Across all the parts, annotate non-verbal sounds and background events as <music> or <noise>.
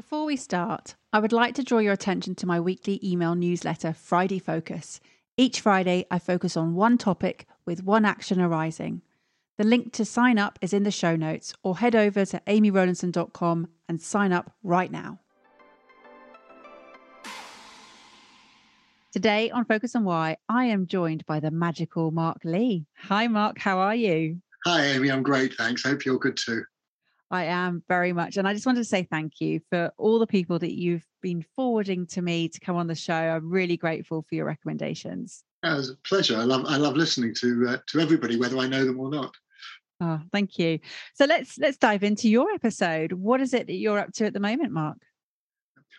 Before we start, I would like to draw your attention to my weekly email newsletter, Friday Focus. Each Friday, I focus on one topic with one action arising. The link to sign up is in the show notes, or head over to amyrowlandson.com and sign up right now. Today on Focus on Why, I am joined by the magical Mark Lee. Hi, Mark. How are you? Hi, Amy. I'm great. Thanks. Hope you're good too. I am very much. And I just wanted to say thank you for all the people that you've been forwarding to me to come on the show. I'm really grateful for your recommendations. Yeah, it was a pleasure. I love I love listening to uh, to everybody, whether I know them or not. Oh, thank you. So let's let's dive into your episode. What is it that you're up to at the moment, Mark?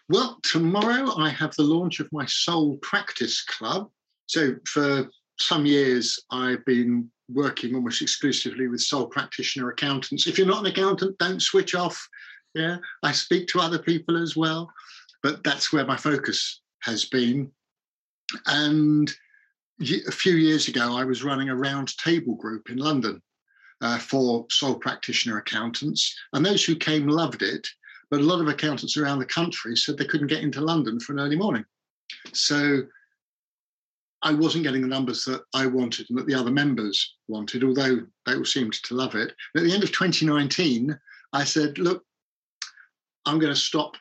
Well, tomorrow I have the launch of my Soul Practice Club. So for some years I've been working almost exclusively with sole practitioner accountants. If you're not an accountant, don't switch off. Yeah, I speak to other people as well, but that's where my focus has been. And a few years ago, I was running a round table group in London uh, for sole practitioner accountants, and those who came loved it. But a lot of accountants around the country said they couldn't get into London for an early morning. So I wasn't getting the numbers that I wanted and that the other members wanted, although they all seemed to love it. At the end of 2019, I said, look, I'm going to stop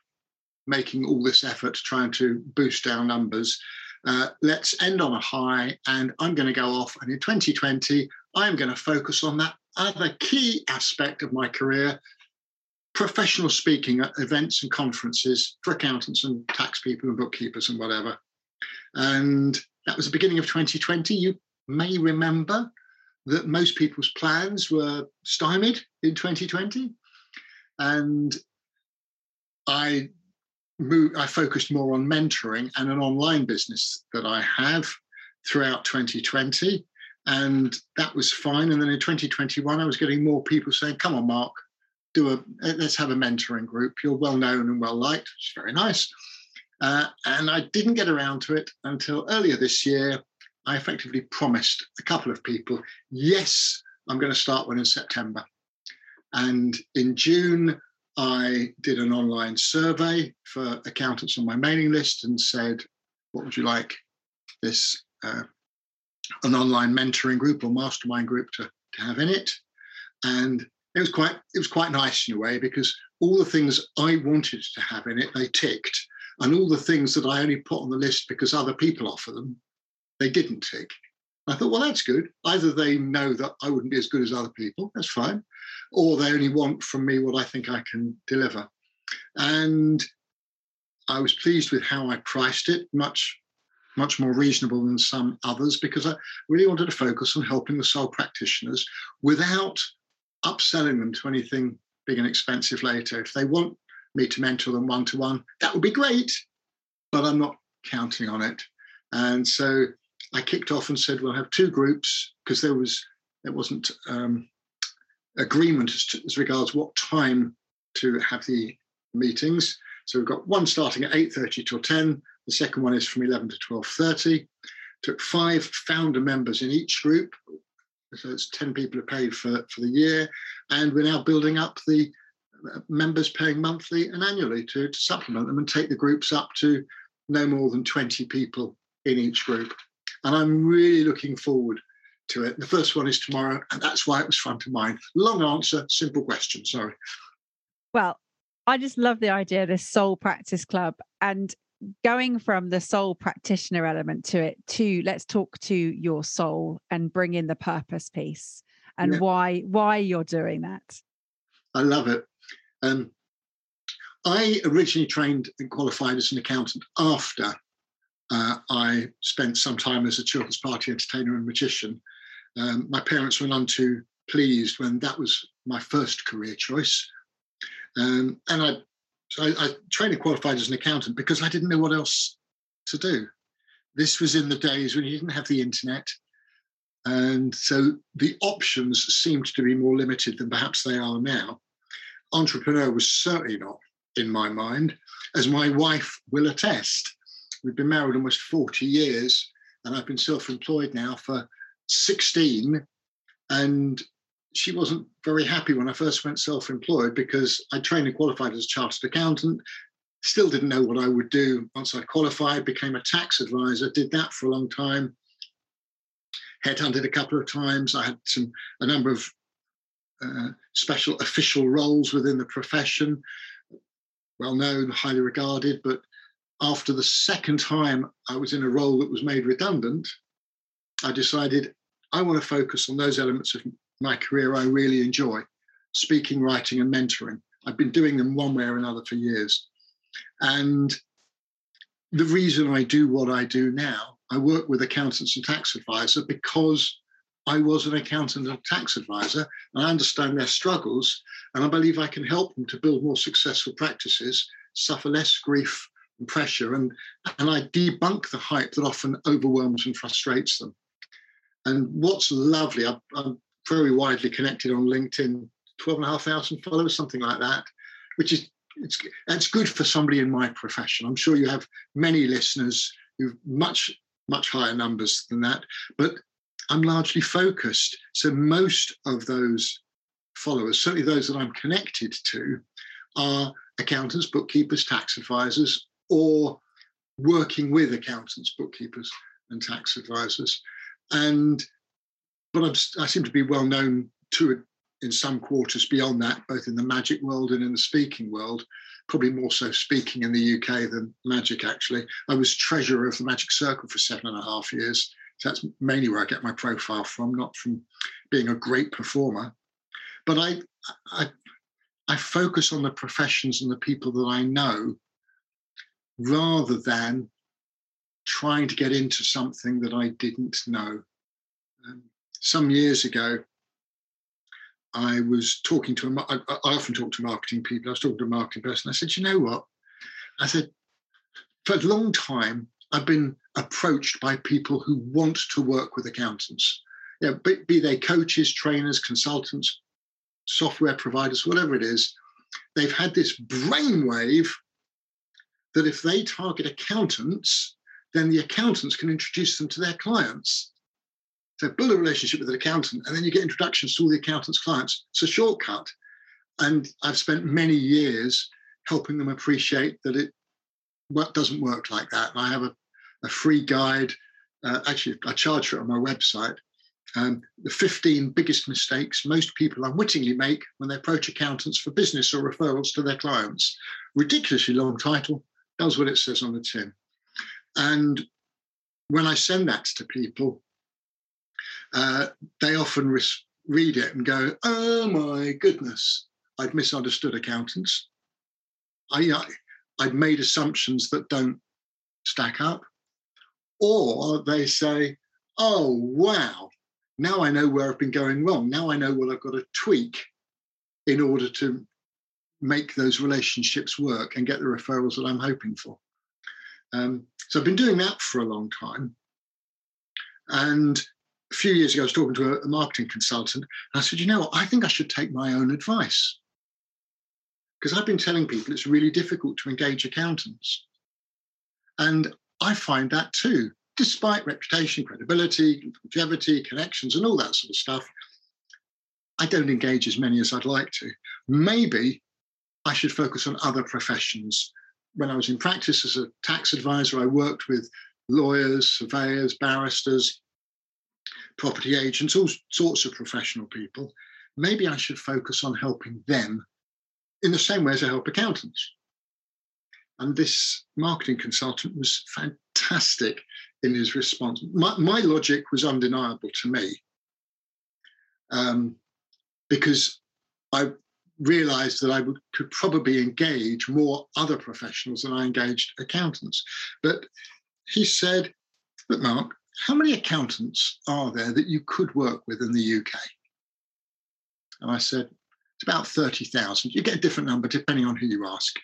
making all this effort trying to boost our numbers. Uh, let's end on a high, and I'm going to go off. And in 2020, I'm going to focus on that other key aspect of my career professional speaking at events and conferences for accountants and tax people and bookkeepers and whatever. And that was the beginning of 2020. You may remember that most people's plans were stymied in 2020. And I moved, I focused more on mentoring and an online business that I have throughout 2020. And that was fine. And then in 2021, I was getting more people saying, come on, Mark, do a let's have a mentoring group. You're well known and well liked. It's very nice. Uh, and I didn't get around to it until earlier this year. I effectively promised a couple of people, yes, I'm going to start one in September. And in June, I did an online survey for accountants on my mailing list and said, what would you like this uh, an online mentoring group or mastermind group to, to have in it? And it was quite it was quite nice in a way because all the things I wanted to have in it, they ticked and all the things that I only put on the list because other people offer them, they didn't tick. I thought, well, that's good. Either they know that I wouldn't be as good as other people, that's fine, or they only want from me what I think I can deliver. And I was pleased with how I priced it, much, much more reasonable than some others, because I really wanted to focus on helping the sole practitioners without upselling them to anything big and expensive later. If they want me to mentor them one to one, that would be great, but I'm not counting on it. And so I kicked off and said, we'll have two groups because there was there wasn't um, agreement as, to, as regards what time to have the meetings. So we've got one starting at 8.30 till 10. The second one is from 11 to 12.30. Took five founder members in each group. So it's 10 people are paid for, for the year. And we're now building up the members paying monthly and annually to, to supplement them and take the groups up to no more than 20 people in each group. And I'm really looking forward to it. The first one is tomorrow, and that's why it was front of mind. Long answer, simple question. Sorry. Well, I just love the idea of this soul practice club and going from the soul practitioner element to it to let's talk to your soul and bring in the purpose piece and yeah. why why you're doing that. I love it. Um, I originally trained and qualified as an accountant after uh, I spent some time as a children's party entertainer and magician. Um, my parents were none too pleased when that was my first career choice. Um, and I I, I trained and qualified as an accountant because I didn't know what else to do. This was in the days when you didn't have the internet. And so the options seemed to be more limited than perhaps they are now. Entrepreneur was certainly not in my mind, as my wife will attest. We've been married almost 40 years, and I've been self employed now for 16. And she wasn't very happy when I first went self employed because I trained and qualified as a chartered accountant, still didn't know what I would do once I qualified, became a tax advisor, did that for a long time, headhunted a couple of times. I had some a number of uh, special official roles within the profession, well known, highly regarded. But after the second time I was in a role that was made redundant, I decided I want to focus on those elements of my career I really enjoy speaking, writing, and mentoring. I've been doing them one way or another for years. And the reason I do what I do now, I work with accountants and tax advisors because I was an accountant and tax advisor, and I understand their struggles, and I believe I can help them to build more successful practices, suffer less grief and pressure, and, and I debunk the hype that often overwhelms and frustrates them. And what's lovely, I'm, I'm very widely connected on LinkedIn, 12,500 followers, something like that, which is it's that's good for somebody in my profession. I'm sure you have many listeners who've much much higher numbers than that, but I'm largely focused. So most of those followers, certainly those that I'm connected to, are accountants, bookkeepers, tax advisors, or working with accountants, bookkeepers, and tax advisors. And but I'm, I seem to be well known to in some quarters beyond that, both in the magic world and in the speaking world. Probably more so speaking in the UK than magic, actually. I was treasurer of the Magic Circle for seven and a half years. That's mainly where I get my profile from, not from being a great performer. But I, I, I focus on the professions and the people that I know rather than trying to get into something that I didn't know. Um, some years ago, I was talking to a, I, I often talk to marketing people. I was talking to a marketing person. I said, you know what? I said, for a long time, I've been approached by people who want to work with accountants. You know, be, be they coaches, trainers, consultants, software providers, whatever it is. They've had this brainwave that if they target accountants, then the accountants can introduce them to their clients. So build a relationship with an accountant, and then you get introductions to all the accountant's clients. It's a shortcut. And I've spent many years helping them appreciate that it doesn't work like that. And I have a, a free guide. Uh, actually, I charge for it on my website. Um, the 15 biggest mistakes most people unwittingly make when they approach accountants for business or referrals to their clients. Ridiculously long title, does what it says on the tin. And when I send that to people, uh, they often read it and go, "Oh my goodness, I'd misunderstood accountants. I, I I'd made assumptions that don't stack up," or they say, "Oh wow, now I know where I've been going wrong. Now I know what I've got to tweak in order to make those relationships work and get the referrals that I'm hoping for." Um, so I've been doing that for a long time. And a few years ago, I was talking to a, a marketing consultant, and I said, you know what, I think I should take my own advice. Because I've been telling people it's really difficult to engage accountants. And I find that too, despite reputation, credibility, longevity, connections, and all that sort of stuff. I don't engage as many as I'd like to. Maybe I should focus on other professions. When I was in practice as a tax advisor, I worked with lawyers, surveyors, barristers, property agents, all sorts of professional people. Maybe I should focus on helping them in the same way as I help accountants. And this marketing consultant was fantastic in his response. My, my logic was undeniable to me um, because I realized that I would, could probably engage more other professionals than I engaged accountants. But he said, Look, Mark, how many accountants are there that you could work with in the UK? And I said, it's about 30,000. You get a different number depending on who you ask.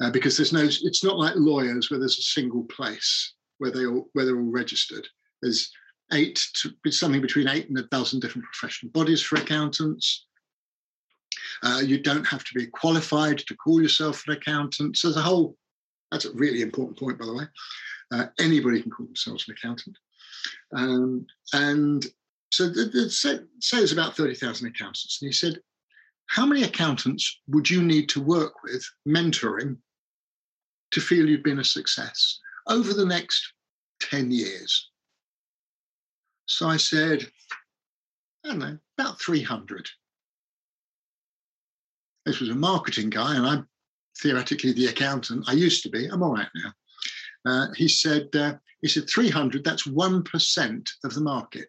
Uh, because there's no. It's not like lawyers where there's a single place where they all where they're all registered. There's eight to something between eight and a dozen different professional bodies for accountants. Uh, you don't have to be qualified to call yourself an accountant. So there's a whole. That's a really important point, by the way. Uh, anybody can call themselves an accountant. Um, and so the, the, say, say there's about 30,000 accountants. And he said, how many accountants would you need to work with mentoring to feel you've been a success over the next 10 years? So I said, I don't know, about 300. This was a marketing guy, and I'm theoretically the accountant. I used to be. I'm all right now. Uh, he said, uh, he said 300. That's one percent of the market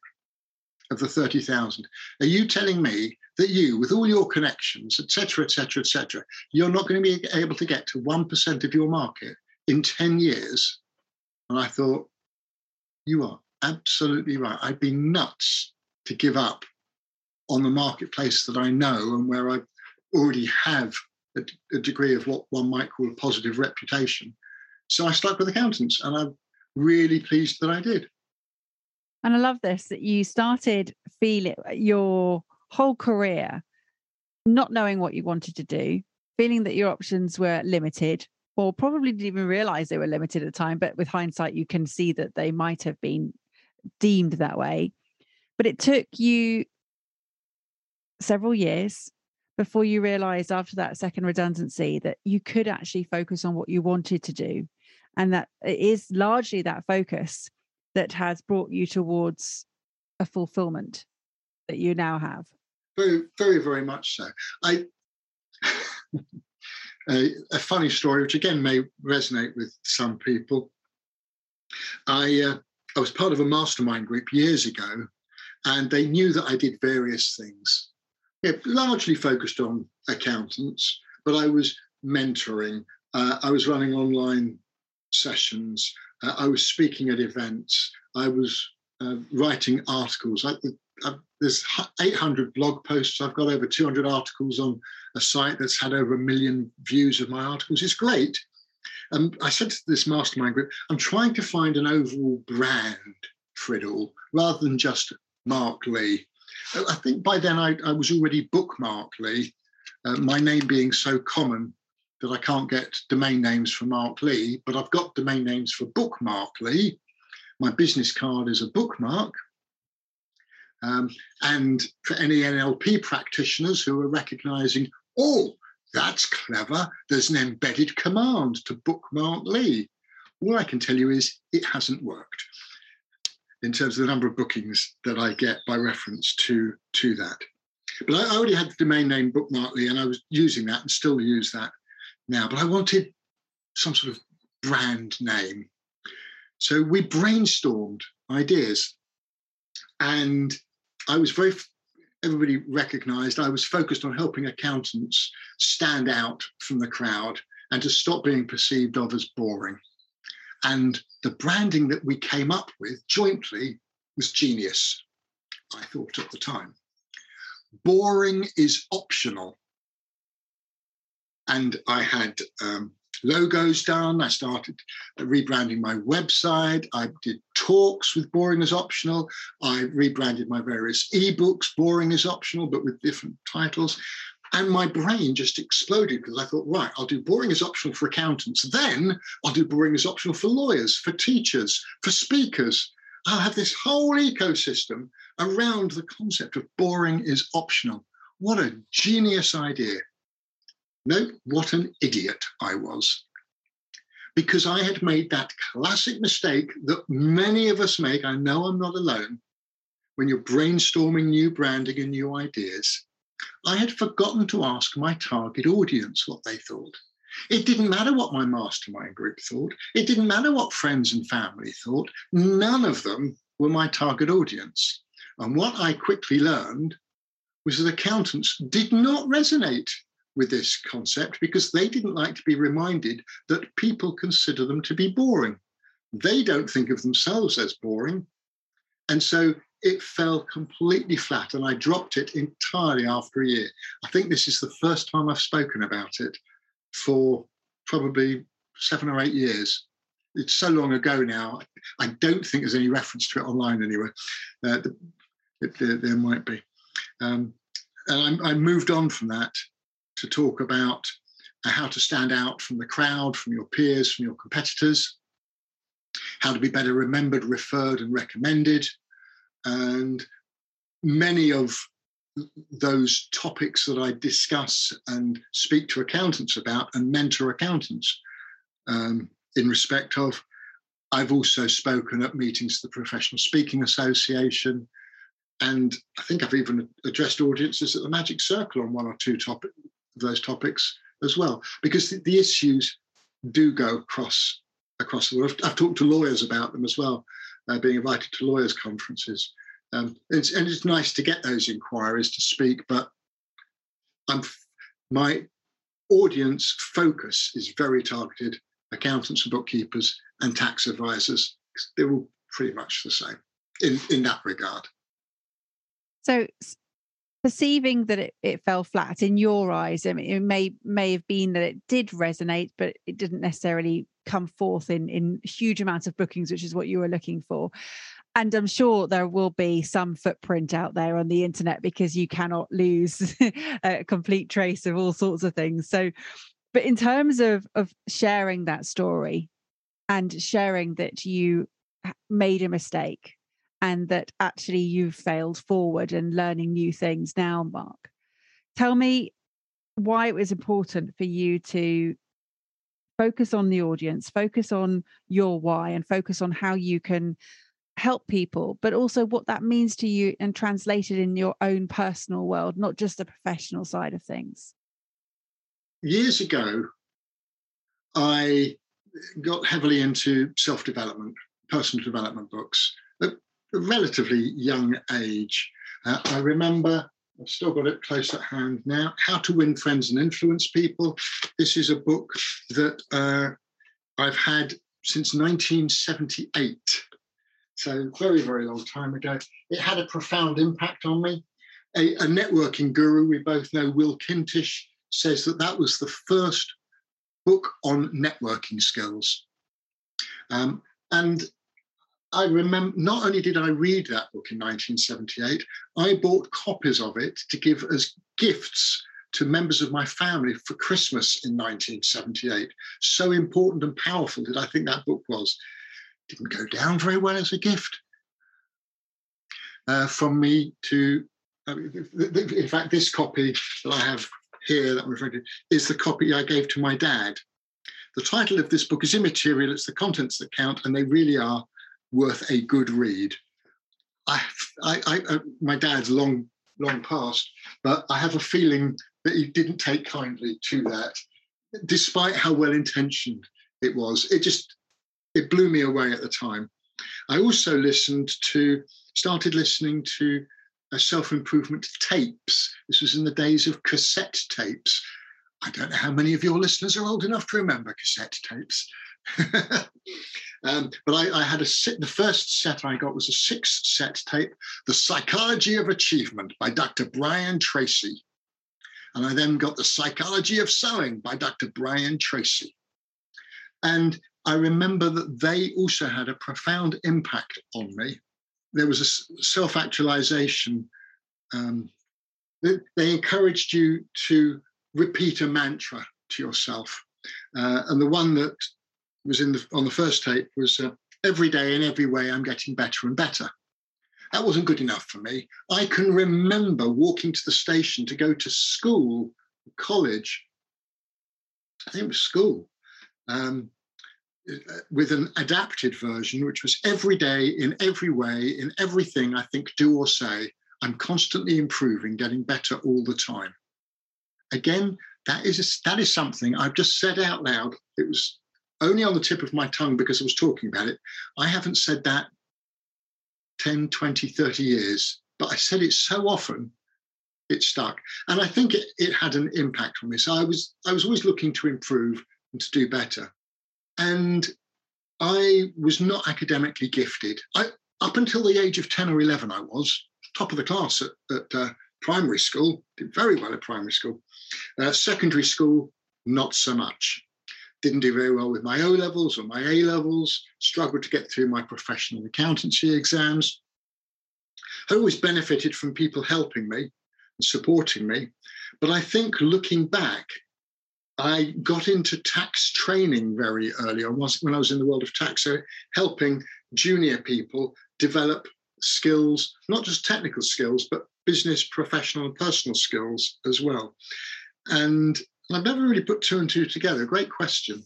of the 30,000. Are you telling me that you, with all your connections, etc., etc., etc., you're not going to be able to get to 1% of your market in 10 years? And I thought, you are absolutely right. I'd be nuts to give up on the marketplace that I know and where I already have a, a degree of what one might call a positive reputation. So I stuck with accountants and I'm really pleased that I did. And I love this that you started feeling your whole career not knowing what you wanted to do, feeling that your options were limited, or probably didn't even realize they were limited at the time. But with hindsight, you can see that they might have been deemed that way. But it took you several years before you realized after that second redundancy that you could actually focus on what you wanted to do. And that it is largely that focus that has brought you towards a fulfillment that you now have? Very, very, very much so. I <laughs> a, a, funny story, which again may resonate with some people. I uh, I was part of a mastermind group years ago, and they knew that I did various things. Yeah, largely focused on accountants, but I was mentoring. Uh, I was running online sessions. Uh, I was speaking at events. I was uh, writing articles. I, I, there's 800 blog posts. I've got over 200 articles on a site that's had over a million views of my articles. It's great. And I said to this mastermind group, I'm trying to find an overall brand for it all rather than just Mark Lee. I think by then I, I was already bookmark Lee, uh, my name being so common that I can't get domain names for Mark Lee, but I've got domain names for Bookmark Lee. My business card is a bookmark. Um, and for any NLP practitioners who are recognizing, oh, that's clever, there's an embedded command to bookmark Lee. All I can tell you is it hasn't worked in terms of the number of bookings that I get by reference to, to that. But I already had the domain name BookMarkLee, and I was using that and still use that now, but I wanted some sort of brand name. So we brainstormed ideas. And I was very, everybody recognized I was focused on helping accountants stand out from the crowd and to stop being perceived of as boring. And the branding that we came up with jointly was genius, I thought at the time. Boring is optional and I had um, logos done. I started rebranding my website. I did talks with Boring is Optional. I rebranded my various ebooks, Boring is Optional, but with different titles. And my brain just exploded because I thought, right, I'll do boring is optional for accountants. Then I'll do boring is optional for lawyers, for teachers, for speakers. I'll have this whole ecosystem around the concept of boring is optional. What a genius idea. Note what an idiot I was. Because I had made that classic mistake that many of us make. I know I'm not alone. When you're brainstorming new branding and new ideas, I had forgotten to ask my target audience what they thought. It didn't matter what my mastermind group thought. It didn't matter what friends and family thought. None of them were my target audience. And what I quickly learned was that accountants did not resonate with this concept because they didn't like to be reminded that people consider them to be boring. They don't think of themselves as boring. And so it fell completely flat and I dropped it entirely after a year. I think this is the first time I've spoken about it for probably seven or eight years. It's so long ago now. I don't think there's any reference to it online anywhere. Uh, there, there, might be. Um, and I, I moved on from that to talk about how to stand out from the crowd, from your peers, from your competitors, how to be better remembered, referred, and recommended. And many of those topics that I discuss and speak to accountants about and mentor accountants um, in respect of. I've also spoken at meetings of the Professional Speaking Association, and I think I've even addressed audiences at the Magic Circle on one or two topic, of those topics as well, because the, the issues do go across across the world. I've, I've, talked to lawyers about them as well, uh, being invited to lawyers' conferences. Um, it's, and it's nice to get those inquiries to speak, but I'm, my audience focus is very targeted accountants and bookkeepers and tax advisors. They're all pretty much the same in, in that regard. So perceiving that it, it fell flat in your eyes, I mean, it may may have been that it did resonate, but it didn't necessarily come forth in in huge amounts of bookings, which is what you were looking for and I'm sure there will be some footprint out there on the internet because you cannot lose <laughs> a complete trace of all sorts of things. So, but in terms of of sharing that story and sharing that you made a mistake and that actually you've failed forward and learning new things now, Mark, tell me why it was important for you to focus on the audience, focus on your why, and focus on how you can help people, but also what that means to you and translated in your own personal world, not just the professional side of things? Years ago, I got heavily into self development, personal development books relatively young age. Uh, I remember, I've still got it close at hand now, How to Win Friends and Influence People. This is a book that uh, I've had since 1978 so very, very long time ago. It had a profound impact on me. A, a networking guru, we both know, Will Kintish, says that that was the first book on networking skills. Um, and I remember not only did I read that book in 1978, I bought copies of it to give as gifts to members of my family for Christmas in 1978. So important and powerful did I think that book was didn't go down very well as a gift uh, from me to. Uh, in fact, this copy that I have here that I'm referring to is the copy I gave to my dad. The title of this book is immaterial, it's the contents that count, and they really are worth a good read. I, I, I uh, my dad's long, long past, but I have a feeling that he didn't take kindly to that, despite how well intentioned it was. It just it blew me away at the time. I also listened to, started listening to self improvement tapes. This was in the days of cassette tapes. I don't know how many of your listeners are old enough to remember cassette tapes. <laughs> um, but I, I, had a sit, the first set I got was a six set tape, The Psychology of Achievement by Dr. Brian Tracy. And I then got The Psychology of Selling by Dr. Brian Tracy. And I remember that they also had a profound impact on me. There was a self actualization. Um, they, they, encouraged you to repeat a mantra to yourself. Uh, and the one that was in the, on the first tape was uh, every day in every way, I'm getting better and better. That wasn't good enough for me. I can remember walking to the station to go to school, college. I think it was school. Um, with an adapted version, which was every day, in every way, in everything I think, do or say, I'm constantly improving, getting better all the time. Again, that is a, that is something I've just said out loud. It was only on the tip of my tongue because I was talking about it. I haven't said that 10, 20, 30 years, but I said it so often it stuck. And I think it, it had an impact on me. So I was I was always looking to improve and to do better. And I was not academically gifted. I, up until the age of 10 or 11, I was top of the class at, at uh, primary school, did very well at primary school. Uh, secondary school, not so much. Didn't do very well with my O levels or my A levels, struggled to get through my professional accountancy exams. I always benefited from people helping me and supporting me. But I think looking back, I got into tax training very early on when I was in the world of tax, so helping junior people develop skills, not just technical skills, but business, professional, and personal skills as well. And I've never really put two and two together. Great question.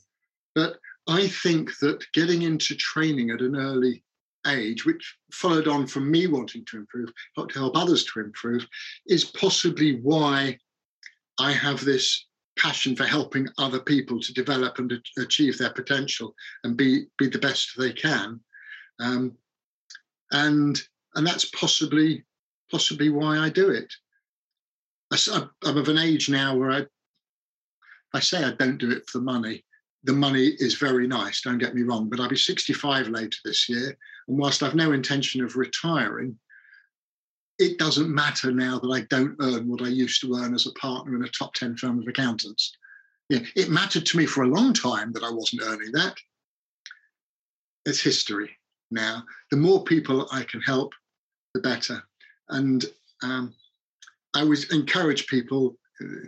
But I think that getting into training at an early age, which followed on from me wanting to improve, not to help others to improve, is possibly why I have this passion for helping other people to develop and achieve their potential and be be the best they can. Um, and and that's possibly possibly why I do it. I, am of an age now where I, I say I don't do it for the money. The money is very nice, don't get me wrong, but I'll be 65 later this year. And whilst I've no intention of retiring, it doesn't matter now that I don't earn what I used to earn as a partner in a top 10 firm of accountants. Yeah, it mattered to me for a long time that I wasn't earning that. It's history now. The more people I can help, the better. And um, I always encourage people,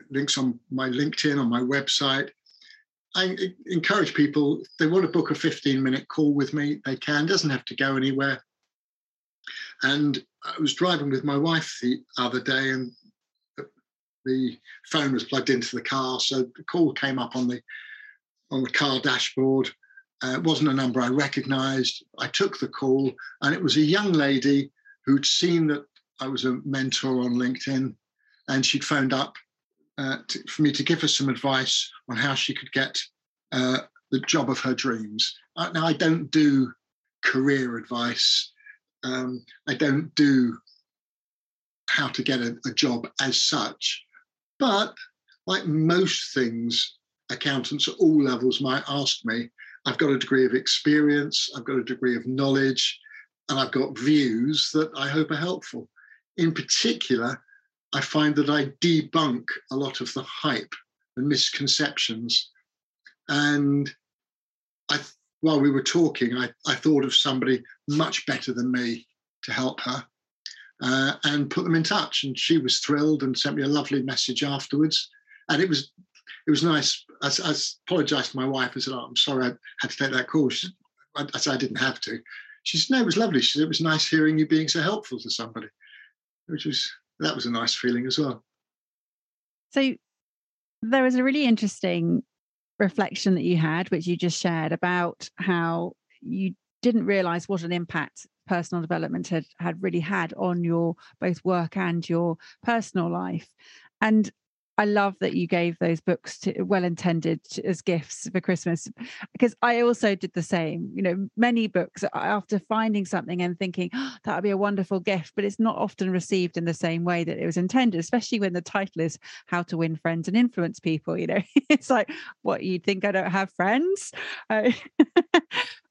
links on my LinkedIn, on my website. I encourage people, they want to book a 15 minute call with me, they can, doesn't have to go anywhere. And I was driving with my wife the other day and the phone was plugged into the car. So the call came up on the on the car dashboard. Uh, it wasn't a number I recognized. I took the call, and it was a young lady who'd seen that I was a mentor on LinkedIn, and she'd phoned up to, for me to give her some advice on how she could get uh, the job of her dreams. Uh, now, I don't do career advice. Um, I don't do how to get a, a job as such, but like most things, accountants at all levels might ask me I've got a degree of experience, I've got a degree of knowledge, and I've got views that I hope are helpful. In particular, I find that I debunk a lot of the hype and misconceptions. And I, while we were talking, I, I thought of somebody much better than me to help her uh, and put them in touch. And she was thrilled and sent me a lovely message afterwards. And it was it was nice. I, I apologized to my wife and said, oh, I'm sorry I had to take that call. She, I, I, said I didn't have to. She said, no, it was lovely. She said, it was nice hearing you being so helpful to somebody, which was, that was a nice feeling as well. So there was a really interesting reflection that you had, which you just shared about how you didn't realize what an impact personal development had had really had on your both work and your personal life and I love that you gave those books to well intended as gifts for Christmas because I also did the same. You know, many books after finding something and thinking oh, that would be a wonderful gift, but it's not often received in the same way that it was intended, especially when the title is How to Win Friends and Influence People. You know, <laughs> it's like, what you think I don't have friends? <laughs> Uh, <laughs>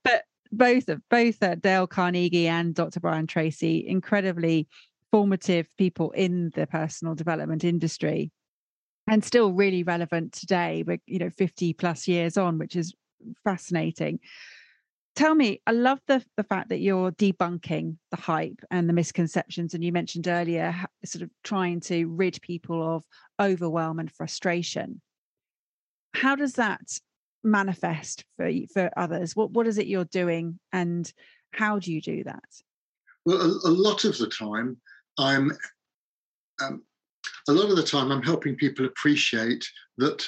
but both of both uh, Dale Carnegie and Dr. Brian Tracy, incredibly formative people in the personal development industry and still really relevant today we're you know 50 plus years on which is fascinating. Tell me i love the the fact that you're debunking the hype and the misconceptions and you mentioned earlier sort of trying to rid people of overwhelm and frustration. How does that manifest for for others? What what is it you're doing and how do you do that? Well a, a lot of the time i'm um, a lot of the time I'm helping people appreciate that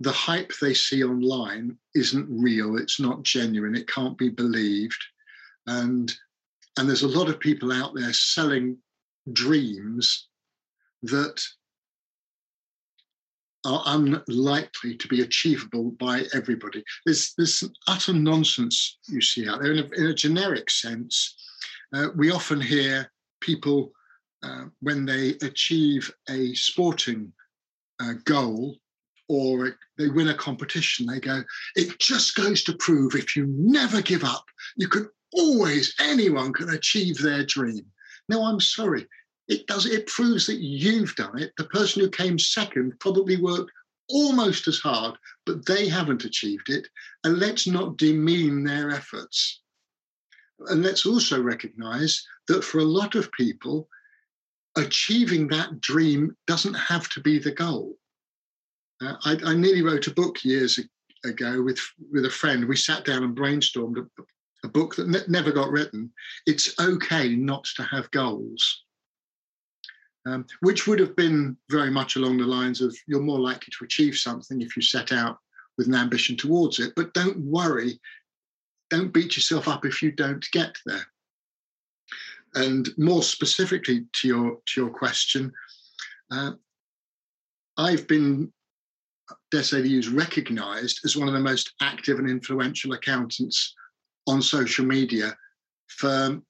the hype they see online isn't real, it's not genuine, it can't be believed. And and there's a lot of people out there selling dreams that are unlikely to be achievable by everybody. There's this utter nonsense you see out there in a, in a generic sense. Uh, we often hear people uh, when they achieve a sporting uh, goal or they win a competition, they go, it just goes to prove if you never give up, you can always, anyone can achieve their dream. No, I'm sorry. It does, it proves that you've done it. The person who came second probably worked almost as hard, but they haven't achieved it. And let's not demean their efforts. And let's also recognize that for a lot of people, achieving that dream doesn't have to be the goal. Uh, I, I, nearly wrote a book years ago with, with a friend. We sat down and brainstormed a, a book that ne- never got written. It's okay not to have goals. Um, which would have been very much along the lines of you're more likely to achieve something if you set out with an ambition towards it. But don't worry, don't beat yourself up if you don't get there. And more specifically to your to your question, uh, I've been, dare say, to use recognised as one of the most active and influential accountants on social media for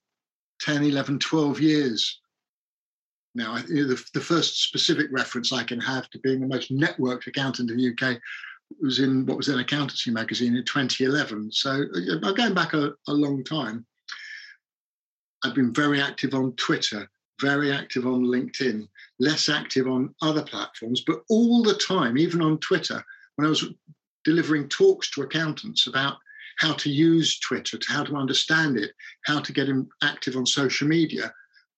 10, 11, 12 years. Now, the, the first specific reference I can have to being the most networked accountant in the UK was in what was an accountancy magazine in 2011. So I'm going back a, a long time. I've been very active on Twitter, very active on LinkedIn, less active on other platforms, but all the time, even on Twitter, when I was delivering talks to accountants about how to use Twitter, to how to understand it, how to get active on social media,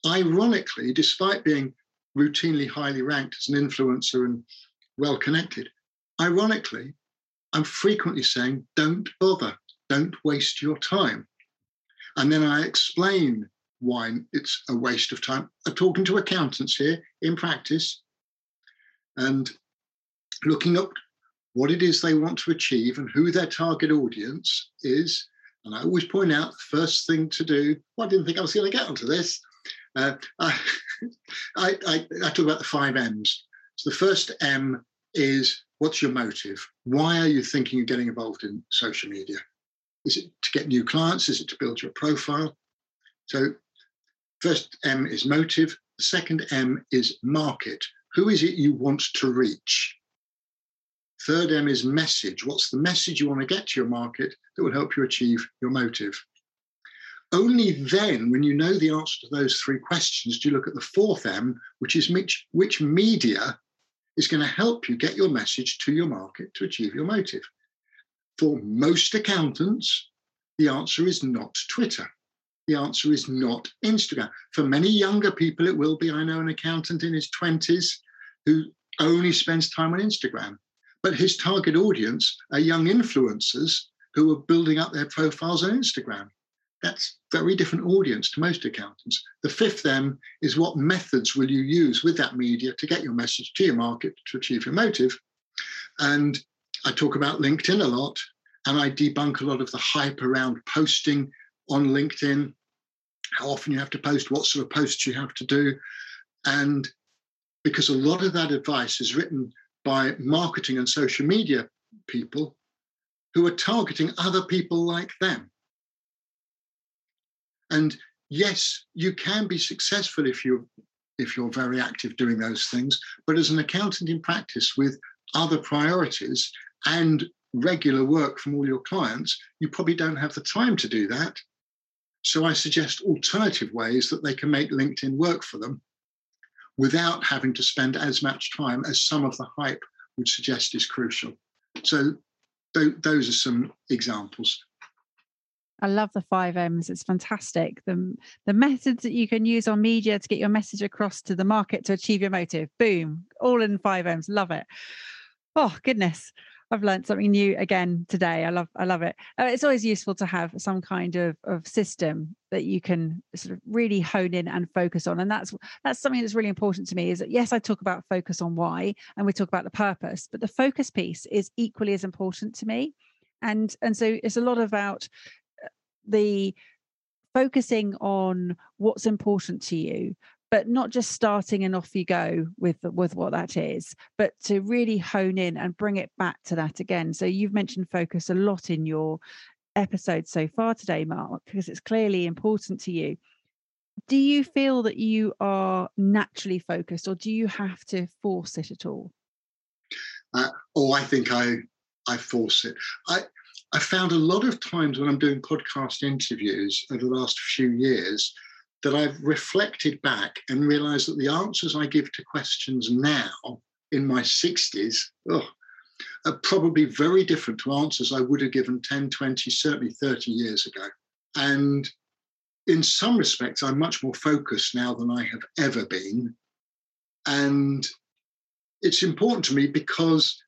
ironically, despite being routinely highly ranked as an influencer and well connected, ironically, I'm frequently saying, don't bother, don't waste your time. And then I explain why it's a waste of time. I'm talking to accountants here in practice and looking up what it is they want to achieve and who their target audience is. And I always point out the first thing to do, well, I didn't think I was going to get onto this. Uh, <laughs> I, I, I, I talk about the five M's. So the first M is what's your motive? Why are you thinking of getting involved in social media? Is it to get new clients? Is it to build your profile? So First M is motive. The second M is market. Who is it you want to reach? Third M is message. What's the message you want to get to your market that will help you achieve your motive? Only then, when you know the answer to those three questions, do you look at the fourth M, which is which, which media is going to help you get your message to your market to achieve your motive. For most accountants, the answer is not Twitter. The answer is not Instagram. For many younger people, it will be. I know an accountant in his 20s who only spends time on Instagram, but his target audience are young influencers who are building up their profiles on Instagram. That's very different audience to most accountants. The fifth M is what methods will you use with that media to get your message to your market to achieve your motive? And I talk about LinkedIn a lot, and I debunk a lot of the hype around posting on LinkedIn, how often you have to post, what sort of posts you have to do. And because a lot of that advice is written by marketing and social media people who are targeting other people like them. And yes, you can be successful if you if you're very active doing those things, but as an accountant in practice with other priorities and regular work from all your clients, you probably don't have the time to do that. So I suggest alternative ways that they can make LinkedIn work for them without having to spend as much time as some of the hype would suggest is crucial. So th- those are some examples. I love the five M's. It's fantastic. The, the methods that you can use on media to get your message across to the market to achieve your motive. Boom, all in five M's. Love it. Oh, goodness. I've learned something new again today. I love I love it. Uh, it's always useful to have some kind of of system that you can sort of really hone in and focus on. And that's that's something that's really important to me. Is that yes, I talk about focus on why, and we talk about the purpose, but the focus piece is equally as important to me. And and so it's a lot about uh, the focusing on what's important to you but not just starting and off you go with with what that is but to really hone in and bring it back to that again. So you've mentioned focus a lot in your episode so far today mark because it's clearly important to you. Do you feel that you are naturally focused or do you have to force it at all? Uh, oh i think i i force it. I I found a lot of times when I'm doing podcast interviews over the last few years, that I've reflected back and realized that the answers I give to questions now in my 60s, oh, are probably very different to answers I would have given 10, 20, certainly 30 years ago. And in some respects, I'm much more focused now than I have ever been. And it's important to me because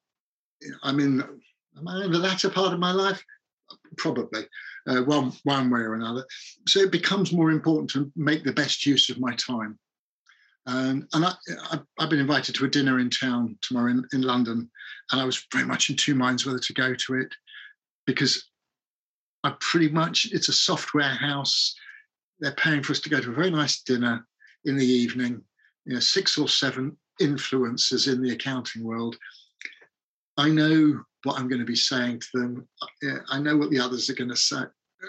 I'm in, am I in the latter part of my life? Probably, uh, one, one way or another. So it becomes more important to make the best use of my time. and I, have been invited to a dinner in town tomorrow in, in London, and I was very much in two minds whether to go to it because I pretty much, it's a software house they're paying for us to go to a very nice dinner in the evening. You know, six or seven influencers in the accounting world. I know what I'm going to be saying to them. I know what the others are going to say.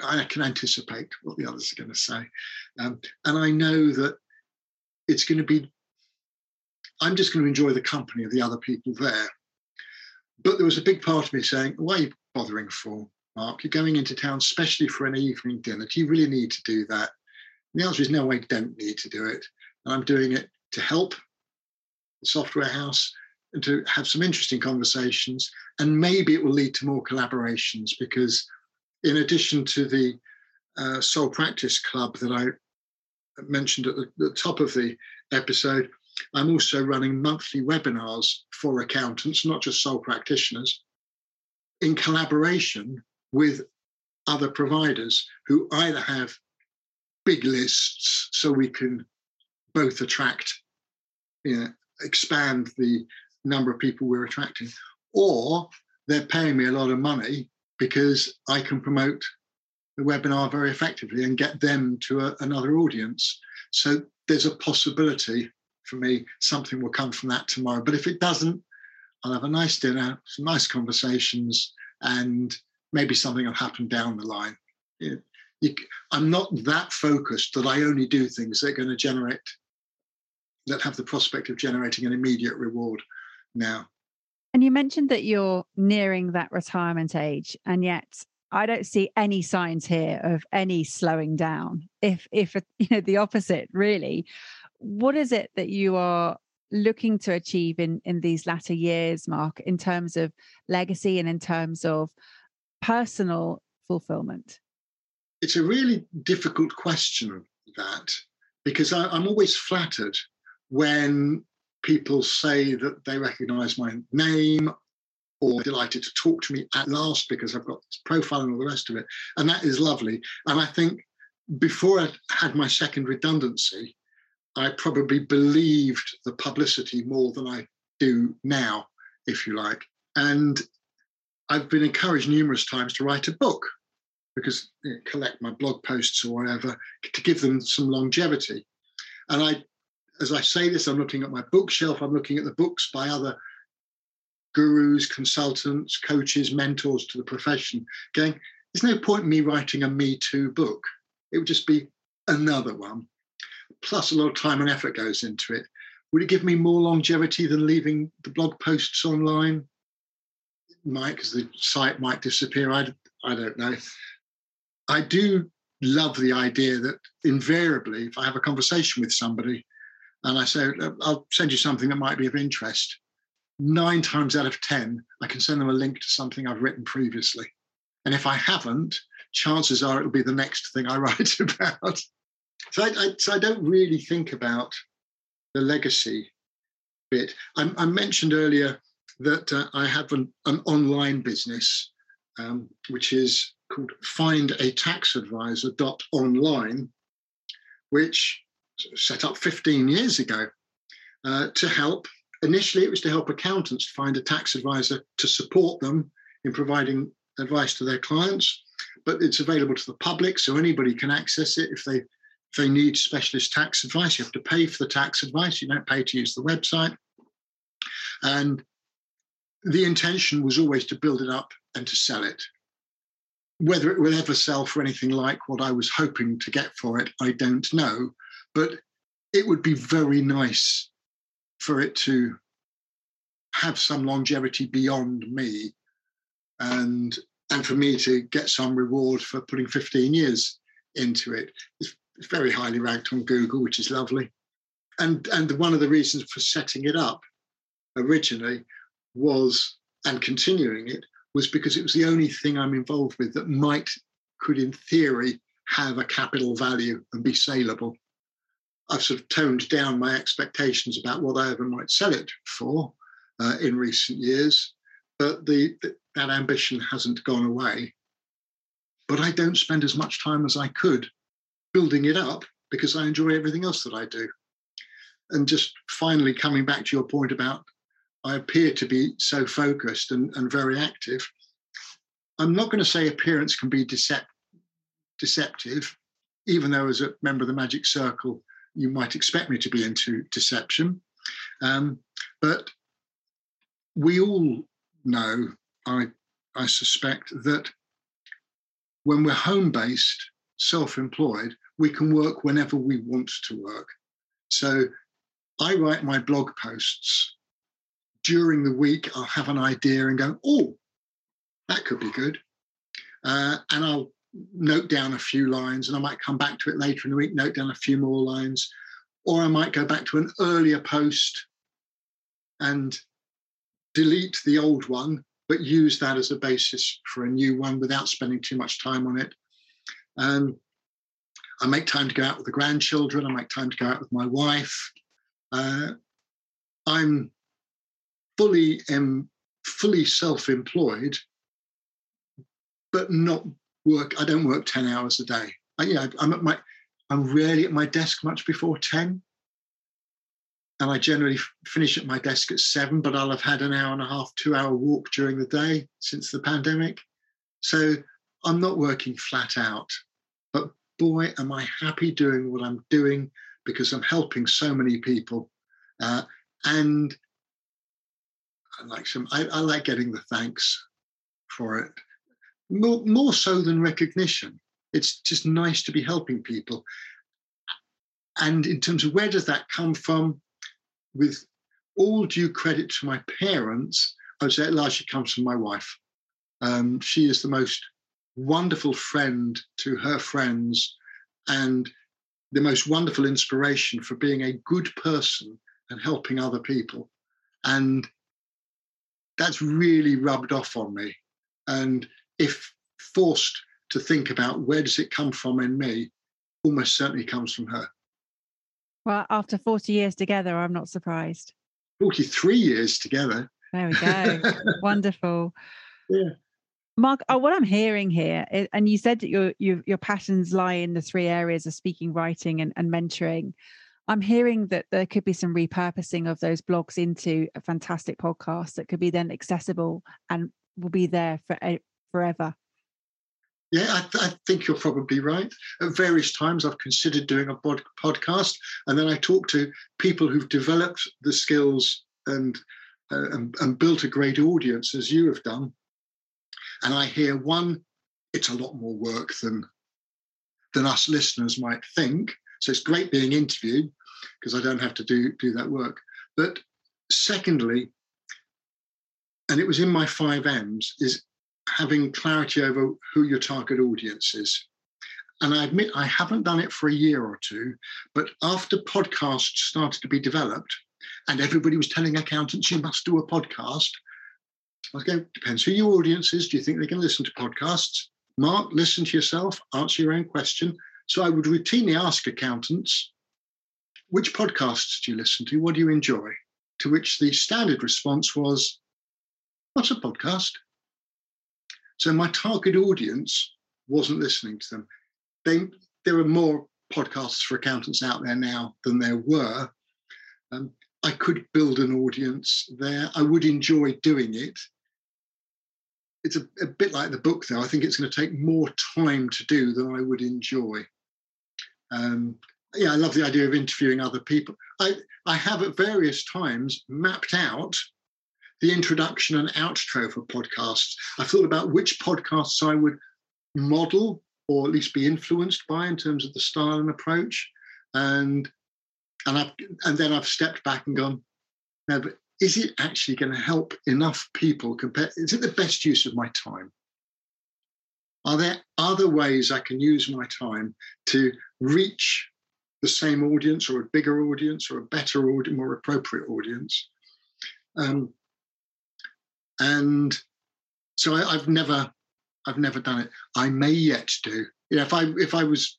I can anticipate what the others are going to say. Um, and I know that it's going to be, I'm just going to enjoy the company of the other people there. But there was a big part of me saying, why are you bothering for, Mark? You're going into town especially for an evening dinner. Do you really need to do that? the answer is no, I don't need to do it. And I'm doing it to help the software house and to have some interesting conversations. And maybe it will lead to more collaborations because, in addition to the uh, Sole Practice Club that I mentioned at the, the top of the episode, I'm also running monthly webinars for accountants, not just sole practitioners, in collaboration with other providers who either have big lists so we can both attract, you know, expand the number of people we're attracting, or they're paying me a lot of money because I can promote the webinar very effectively and get them to a, another audience. So there's a possibility for me something will come from that tomorrow. But if it doesn't, I'll have a nice dinner, some nice conversations, and maybe something will happen down the line you, I'm not that focused that I only do things that are going to generate, that have the prospect of generating an immediate reward now. And you mentioned that you're nearing that retirement age, and yet I don't see any signs here of any slowing down. If if <laughs> you know the opposite, really, what is it that you are looking to achieve in in these latter years, Mark, in terms of legacy and in terms of personal fulfillment? it's a really difficult question that because I, I'm always flattered when people say that they recognize my name or delighted to talk to me at last because I've got this profile and all the rest of it. And that is lovely. And I think before I had my second redundancy, I probably believed the publicity more than I do now, if you like. And I've been encouraged numerous times to write a book because you know, collect my blog posts or whatever to give them some longevity. And I, as I say this, I'm looking at my bookshelf. I'm looking at the books by other gurus, consultants, coaches, mentors to the profession. Going, there's no point in me writing a Me Too book. It would just be another one. Plus, a lot of time and effort goes into it. Would it give me more longevity than leaving the blog posts online? It might, because the site might disappear. I, I don't know. I do love the idea that invariably, if I have a conversation with somebody and I say, I'll send you something that might be of interest, nine times out of 10, I can send them a link to something I've written previously. And if I haven't, chances are it'll be the next thing I <laughs> write about. So I, I, so I don't really think about the legacy bit. I, I mentioned earlier that uh, I have an, an online business, um, which is called findataxadvisor.online, which set up 15 years ago uh, to help. Initially, it was to help accountants find a tax advisor to support them in providing advice to their clients, but it's available to the public, so anybody can access it if they if they need specialist tax advice. You have to pay for the tax advice. You don't pay to use the website. And the intention was always to build it up and to sell it. Whether it will ever sell for anything like what I was hoping to get for it, I don't know. But it would be very nice for it to have some longevity beyond me and and for me to get some reward for putting 15 years into it. It's, very highly ranked on Google, which is lovely. And and one of the reasons for setting it up originally was and continuing it was because it was the only thing I'm involved with that might, could in theory, have a capital value and be saleable. I've sort of toned down my expectations about what I ever might sell it for uh, in recent years, but the, that ambition hasn't gone away. But I don't spend as much time as I could building it up because I enjoy everything else that I do. And just finally coming back to your point about I appear to be so focused and, and very active. I'm not going to say appearance can be decept- deceptive, even though as a member of the Magic Circle, you might expect me to be into deception. Um, but we all know, I, I suspect, that when we're home based, self employed, we can work whenever we want to work. So I write my blog posts during the week, I'll have an idea and go, oh, that could be good. Uh, and I'll note down a few lines and I might come back to it later in the week, note down a few more lines. Or I might go back to an earlier post and delete the old one, but use that as a basis for a new one without spending too much time on it. Um, I make time to go out with the grandchildren. I make time to go out with my wife. Uh, I'm fully am fully self-employed, but not work. I don't work ten hours a day. I, you know, I'm at my I'm rarely at my desk much before ten, and I generally finish at my desk at seven. But I'll have had an hour and a half, two hour walk during the day since the pandemic, so I'm not working flat out. But boy, am I happy doing what I'm doing because I'm helping so many people. Uh, and I like some. I, I like getting the thanks for it more, more so than recognition. It's just nice to be helping people. And in terms of where does that come from, with all due credit to my parents, I would say it largely comes from my wife. Um, she is the most wonderful friend to her friends and the most wonderful inspiration for being a good person and helping other people. And that's really rubbed off on me. And if forced to think about where does it come from in me, almost certainly comes from her. Well, after 40 years together, I'm not surprised. 43 years together. There we go. <laughs> Wonderful. Yeah. Mark, oh, what I'm hearing here, and you said that your, your your passions lie in the three areas of speaking, writing, and, and mentoring. I'm hearing that there could be some repurposing of those blogs into a fantastic podcast that could be then accessible and will be there for forever. Yeah, I, th- I, think you're probably right. At various times, I've considered doing a pod- podcast, and then I talk to people who've developed the skills and, uh, and, and built a great audience, as you have done. And I hear one, it's a lot more work than than us listeners might think. So it's great being interviewed, because I don't have to do, do that work. But secondly, and it was in my five M's, is having clarity over who your target audience is. And I admit I haven't done it for a year or two, but after podcasts started to be developed and everybody was telling accountants, you must do a podcast, I was going, depends who your audience is. Do you think they can listen to podcasts? Mark, listen to yourself, answer your own question. So I would routinely ask accountants, which podcasts do you listen to? What do you enjoy? To which the standard response was, What's a podcast? So my target audience wasn't listening to them. They, there are more podcasts for accountants out there now than there were. Um, I could build an audience there. I would enjoy doing it. It's a, a bit like the book, though. I think it's going to take more time to do than I would enjoy. Um, yeah, I love the idea of interviewing other people. I, I have at various times mapped out the introduction and outro for podcasts. I thought about which podcasts I would model or at least be influenced by in terms of the style and approach. And and I've and then I've stepped back and gone, no, but is it actually going to help enough people compare? Is it the best use of my time? Are there other ways I can use my time to reach the same audience or a bigger audience or a better audience, more appropriate audience? Um, And so I, I've never, I've never done it. I may yet do. You know, if I if I was,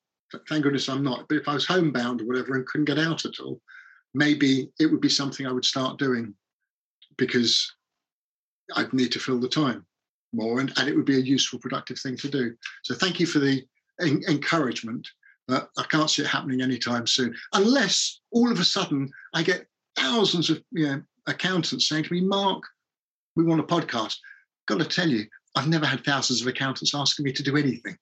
thank goodness I'm not, but if I was homebound or whatever and couldn't get out at all, maybe it would be something I would start doing because I'd need to fill the time more and, and it would be a useful, productive thing to do. So thank you for the en- encouragement. I can't see it happening anytime soon, unless all of a sudden I get thousands of you know, accountants saying to me, Mark, we want a podcast. Got to tell you, I've never had thousands of accountants asking me to do anything.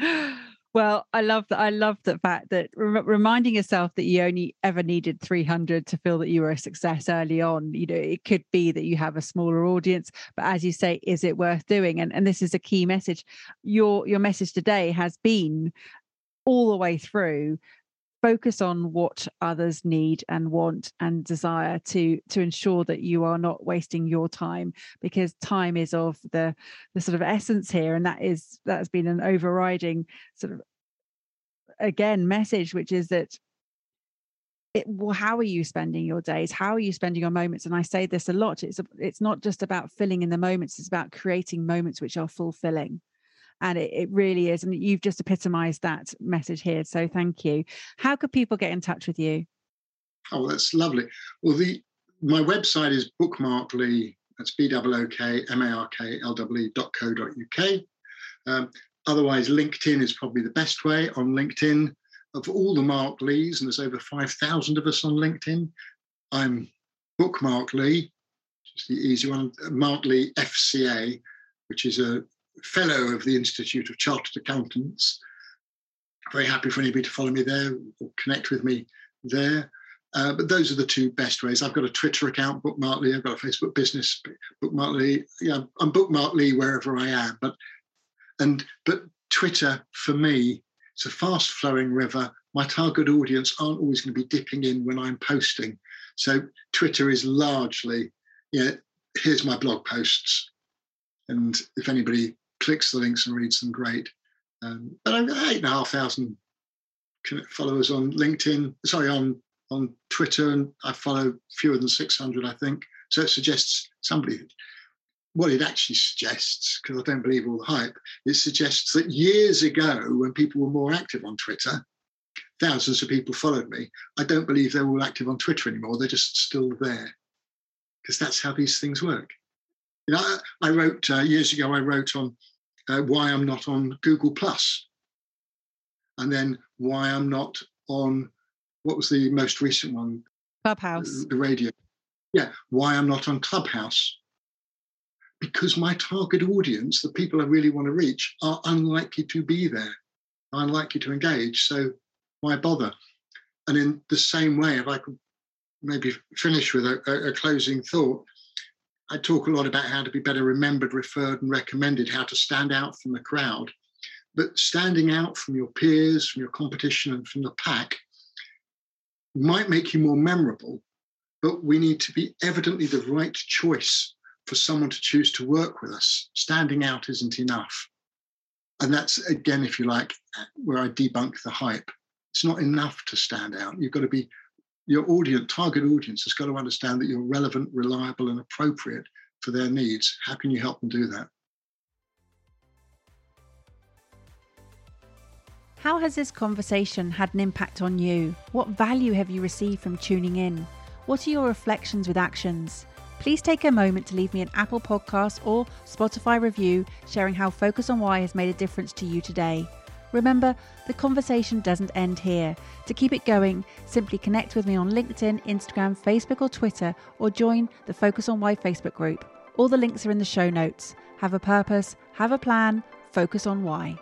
<laughs> well, I love that. I love the fact that re- reminding yourself that you only ever needed 300 to feel that you were a success early on. You know, it could be that you have a smaller audience, but as you say, is it worth doing? And and this is a key message. Your your message today has been all the way through focus on what others need and want and desire to to ensure that you are not wasting your time because time is of the the sort of essence here. And that is that has been an overriding sort of again message which is that it, well, how are you spending your days? How are you spending your moments? And i say this a lot. It's it's not just about filling in the moments. It's about creating moments which are fulfilling and it, it really is and you've just epitomized that message here so thank you. How could people get in touch with you? Oh that's lovely. Well the my website is bookmarklee that's b-o-o-k-m-a-r-k-l-w dot co dot uk um, otherwise linkedin is probably the best way on linkedin. Of all the mark lees and there's over 5000 of us on linkedin i'm BookMarkLee just the easy one mark lee fca which is a fellow of the Institute of Chartered Accountants. Very happy for anybody to follow me there or connect with me there. Uh, but those are the two best ways. I've got a Twitter account, BookMarkLee. I've got a Facebook business, BookMarkLee. Yeah, I'm BookMarkLee wherever I am. But and but Twitter for me, it's a fast flowing river. My target audience aren't always going to be dipping in when I'm posting. So Twitter is largely, yeah, here's my blog posts. And if anybody clicks the links and reads them, great. Um, but I've got eight and a half thousand followers on LinkedIn, sorry, on on Twitter, and I follow fewer than 600, I think. So it suggests somebody, what it actually suggests, because I don't believe all the hype, it suggests that years ago, when people were more active on Twitter, thousands of people followed me. I don't believe they're all active on Twitter anymore. They're just still there, because that's how these things work. You know, I, I wrote uh, years ago. I wrote on uh, why I'm not on Google Plus, and then why I'm not on what was the most recent one? Clubhouse. The, radio. Yeah, why I'm not on Clubhouse. Because my target audience, the people I really want to reach, are unlikely to be there, unlikely to engage. So why bother? And in the same way, if I could maybe finish with a, a, a closing thought, I talk a lot about how to be better remembered, referred, and recommended, how to stand out from the crowd. But standing out from your peers, from your competition, and from the pack might make you more memorable, but we need to be evidently the right choice for someone to choose to work with us. Standing out isn't enough. And that's, again, if you like, where I debunk the hype. It's not enough to stand out. You've got to be your audience, target audience, has got to understand that you're relevant, reliable, and appropriate for their needs. How can you help them do that? How has this conversation had an impact on you? What value have you received from tuning in? What are your reflections with actions? Please take a moment to leave me an Apple Podcast or Spotify review sharing how Focus on Why has made a difference to you today. Remember, the conversation doesn't end here. To keep it going, simply connect with me on LinkedIn, Instagram, Facebook, or Twitter, or join the Focus on Why Facebook group. All the links are in the show notes. Have a purpose, have a plan, focus on why.